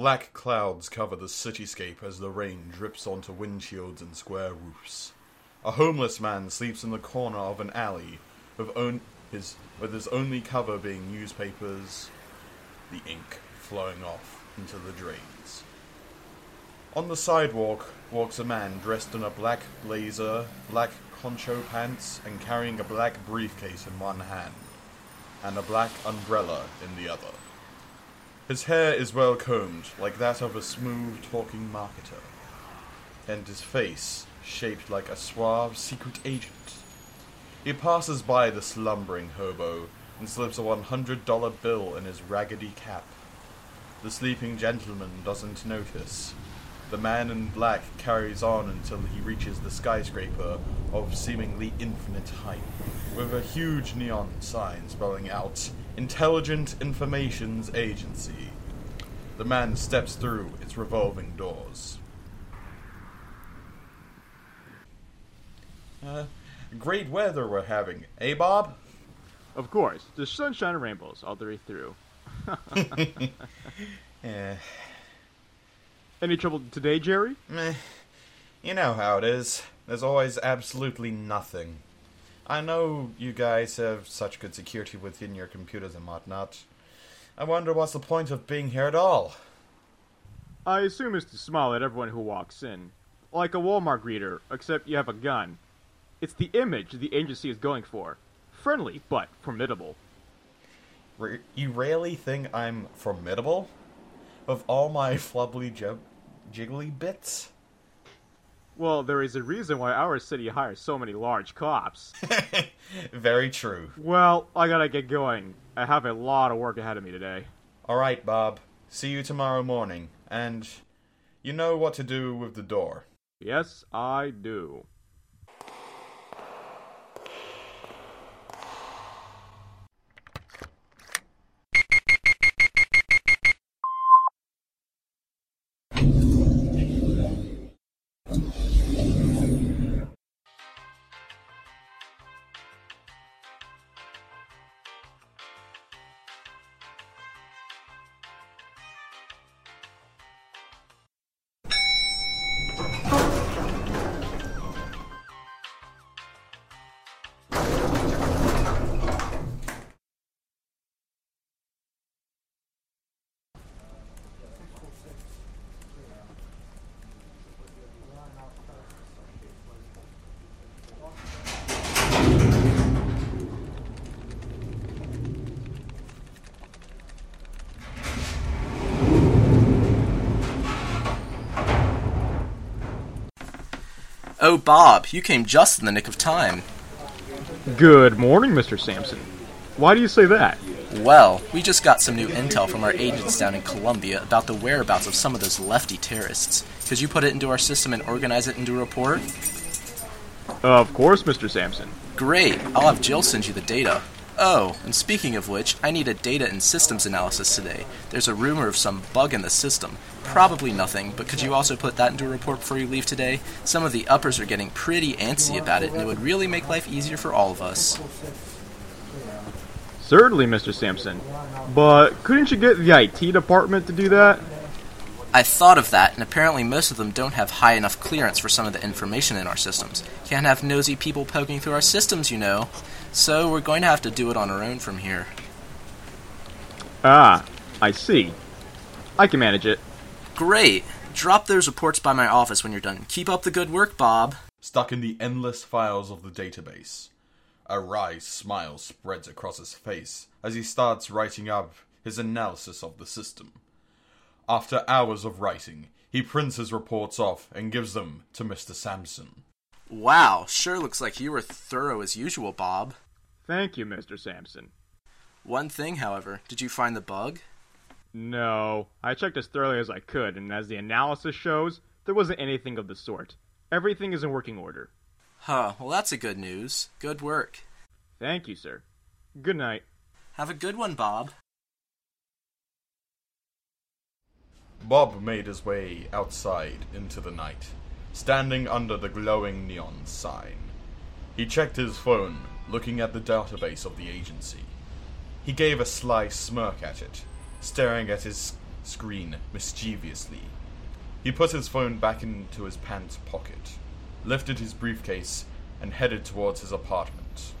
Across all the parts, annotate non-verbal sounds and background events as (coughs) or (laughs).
Black clouds cover the cityscape as the rain drips onto windshields and square roofs. A homeless man sleeps in the corner of an alley with, on- his, with his only cover being newspapers, the ink flowing off into the drains. On the sidewalk walks a man dressed in a black blazer, black poncho pants, and carrying a black briefcase in one hand, and a black umbrella in the other. His hair is well combed, like that of a smooth talking marketer, and his face shaped like a suave secret agent. He passes by the slumbering hobo and slips a $100 bill in his raggedy cap. The sleeping gentleman doesn't notice. The man in black carries on until he reaches the skyscraper of seemingly infinite height, with a huge neon sign spelling out Intelligent Informations Agency. The man steps through its revolving doors. Uh, great weather we're having, eh, Bob? Of course, the sunshine and rainbows all the way through. (laughs) (laughs) Eh, Any trouble today, Jerry? meh. You know how it is. There's always absolutely nothing. I know you guys have such good security within your computers and whatnot. I wonder what's the point of being here at all? I assume it's to smile at everyone who walks in. Like a Walmart greeter, except you have a gun. It's the image the agency is going for. Friendly, but formidable. Re- you really think I'm formidable? Of all my (laughs) flubbly jib- jiggly bits? Well, there is a reason why our city hires so many large cops. (laughs) Very true. well, I gotta get going. I have a lot of work ahead of me today. Alright, Bob. See you tomorrow morning. And you know what to do with the door. Yes, I do. Oh, Bob, you came just in the nick of time. Good morning, Mr. Sampson. Why do you say that? Well, we just got some new intel from our agents down in Colombia about the whereabouts of some of those lefty terrorists. Could you put it into our system and organize it into a report? Of course, Mr. Sampson. Great, I'll have Jill send you the data. Oh, and speaking of which, I need a data and systems analysis today. There's a rumor of some bug in the system. Probably nothing, but could you also put that into a report before you leave today? Some of the uppers are getting pretty antsy about it, and it would really make life easier for all of us. Certainly, Mr. Sampson. But couldn't you get the IT department to do that? I thought of that, and apparently most of them don't have high enough clearance for some of the information in our systems. Can't have nosy people poking through our systems, you know. So we're going to have to do it on our own from here. Ah, I see. I can manage it. Great! Drop those reports by my office when you're done. Keep up the good work, Bob. Stuck in the endless files of the database. A wry smile spreads across his face as he starts writing up his analysis of the system. After hours of writing, he prints his reports off and gives them to Mr. Sampson. Wow, sure looks like you were thorough as usual, Bob. Thank you, Mr. Sampson. One thing, however, did you find the bug? No, I checked as thoroughly as I could, and as the analysis shows, there wasn't anything of the sort. Everything is in working order. Huh, well, that's a good news. Good work. Thank you, sir. Good night. Have a good one, Bob. Bob made his way outside into the night, standing under the glowing neon sign. He checked his phone, looking at the database of the agency. He gave a sly smirk at it, staring at his screen mischievously. He put his phone back into his pants pocket, lifted his briefcase, and headed towards his apartment.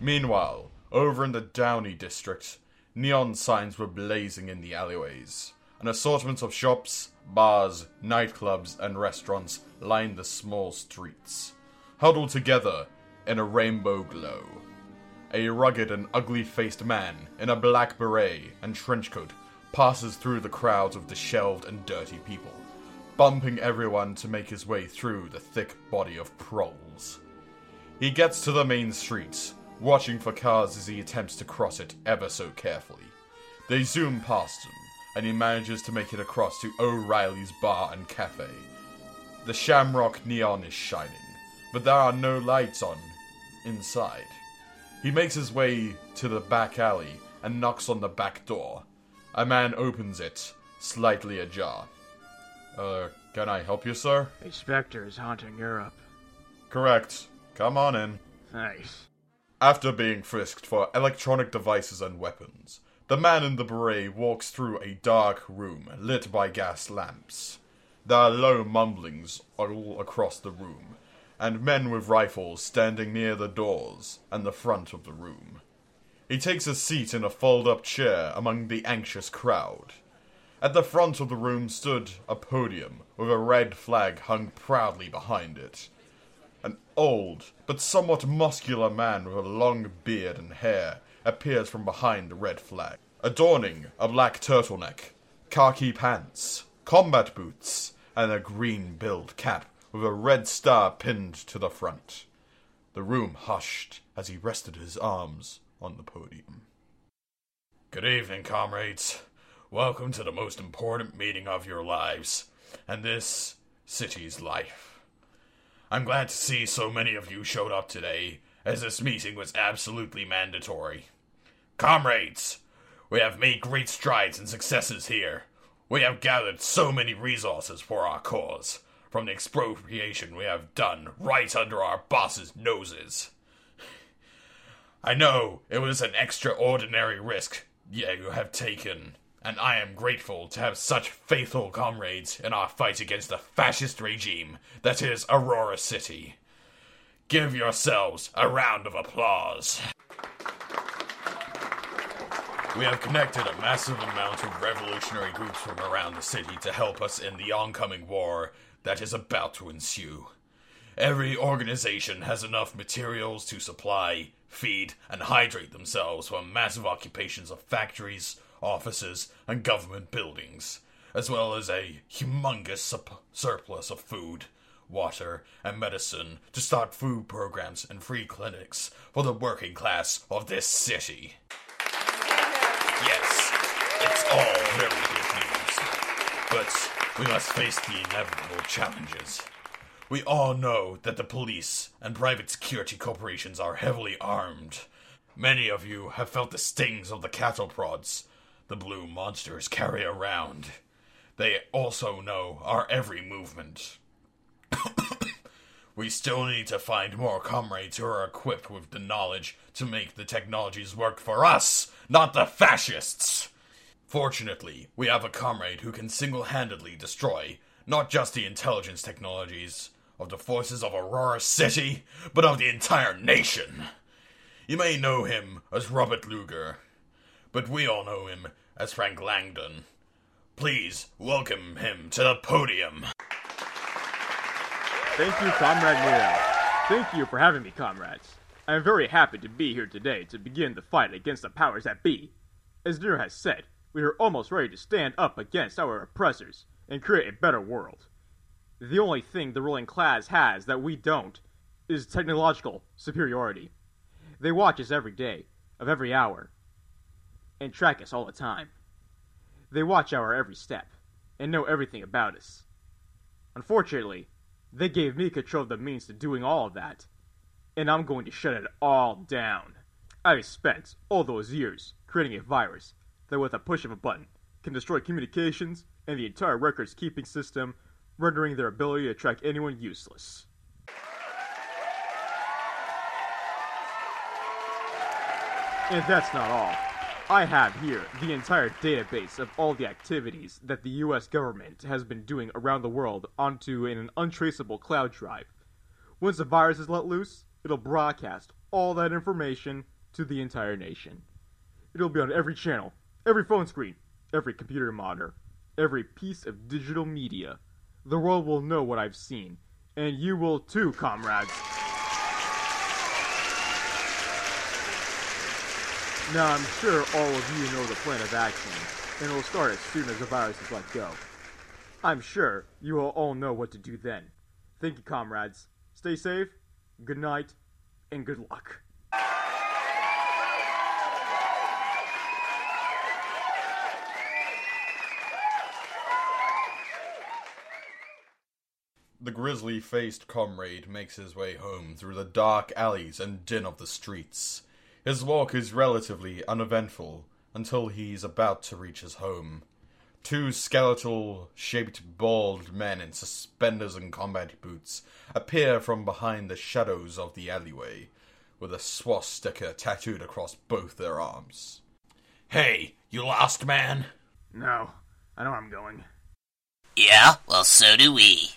Meanwhile, over in the Downey district, neon signs were blazing in the alleyways. An assortment of shops, bars, nightclubs, and restaurants lined the small streets, huddled together in a rainbow glow. A rugged and ugly faced man in a black beret and trench coat passes through the crowds of disheveled and dirty people, bumping everyone to make his way through the thick body of proles. He gets to the main street, watching for cars as he attempts to cross it ever so carefully. They zoom past him, and he manages to make it across to O'Reilly's Bar and Cafe. The shamrock neon is shining, but there are no lights on inside. He makes his way to the back alley and knocks on the back door. A man opens it, slightly ajar. Uh, can I help you, sir? A specter is haunting Europe. Correct. Come on in. Nice. After being frisked for electronic devices and weapons, the man in the beret walks through a dark room lit by gas lamps. There are low mumblings all across the room, and men with rifles standing near the doors and the front of the room. He takes a seat in a fold up chair among the anxious crowd. At the front of the room stood a podium with a red flag hung proudly behind it. An old, but somewhat muscular man with a long beard and hair appears from behind the red flag, adorning a black turtleneck, khaki pants, combat boots, and a green billed cap with a red star pinned to the front. The room hushed as he rested his arms on the podium. Good evening, comrades. Welcome to the most important meeting of your lives, and this city's life. I'm glad to see so many of you showed up today, as this meeting was absolutely mandatory. Comrades, we have made great strides and successes here. We have gathered so many resources for our cause, from the expropriation we have done right under our bosses' noses. I know it was an extraordinary risk you have taken, and I am grateful to have such faithful comrades in our fight against the fascist regime that is Aurora City. Give yourselves a round of applause. We have connected a massive amount of revolutionary groups from around the city to help us in the oncoming war that is about to ensue. Every organization has enough materials to supply, feed, and hydrate themselves from massive occupations of factories, offices, and government buildings, as well as a humongous sup- surplus of food, water, and medicine to start food programs and free clinics for the working class of this city. Yes, it's all very good news. But we must face the inevitable challenges. We all know that the police and private security corporations are heavily armed. Many of you have felt the stings of the cattle prods the blue monsters carry around. They also know our every movement. (coughs) we still need to find more comrades who are equipped with the knowledge to make the technologies work for us, not the fascists. Fortunately, we have a comrade who can single handedly destroy not just the intelligence technologies of the forces of Aurora City, but of the entire nation. You may know him as Robert Luger, but we all know him as Frank Langdon. Please welcome him to the podium. Thank you, Comrade Nero. Thank you for having me, comrades. I am very happy to be here today to begin the fight against the powers that be. As Nero has said, we are almost ready to stand up against our oppressors and create a better world. The only thing the ruling class has that we don't is technological superiority. They watch us every day, of every hour, and track us all the time. They watch our every step, and know everything about us. Unfortunately, they gave me control of the means to doing all of that, and I'm going to shut it all down. I spent all those years creating a virus that, with a push of a button, can destroy communications and the entire records keeping system, rendering their ability to track anyone useless. And that's not all. I have here the entire database of all the activities that the US government has been doing around the world onto an untraceable cloud drive. Once the virus is let loose, it'll broadcast all that information to the entire nation. It'll be on every channel, every phone screen, every computer monitor, every piece of digital media. The world will know what I've seen, and you will too, comrades. Now, I'm sure all of you know the plan of action, and it will start as soon as the virus is let go. I'm sure you will all know what to do then. Thank you, comrades. Stay safe, good night, and good luck. The grizzly faced comrade makes his way home through the dark alleys and din of the streets. His walk is relatively uneventful until he's about to reach his home. Two skeletal shaped bald men in suspenders and combat boots appear from behind the shadows of the alleyway, with a swastika tattooed across both their arms. Hey, you lost man? No, I know where I'm going. Yeah, well, so do we.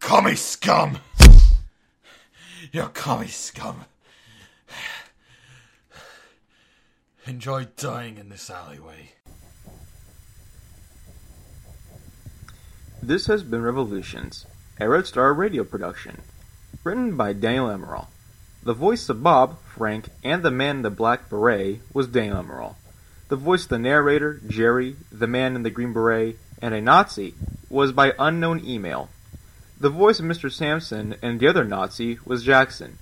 Commie scum! You're commie scum. Enjoy dying in this alleyway. This has been Revolutions, a Red Star radio production. Written by Daniel Emerald. The voice of Bob, Frank, and the man in the black beret was Daniel Emerald. The voice of the narrator, Jerry, the man in the green beret, and a Nazi was by unknown email. The voice of Mr. Sampson and the other Nazi was Jackson.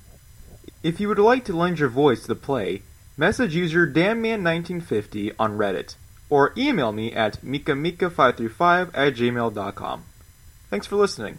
If you would like to lend your voice to the play, message user danman1950 on Reddit, or email me at mikamika535 at gmail.com. Thanks for listening.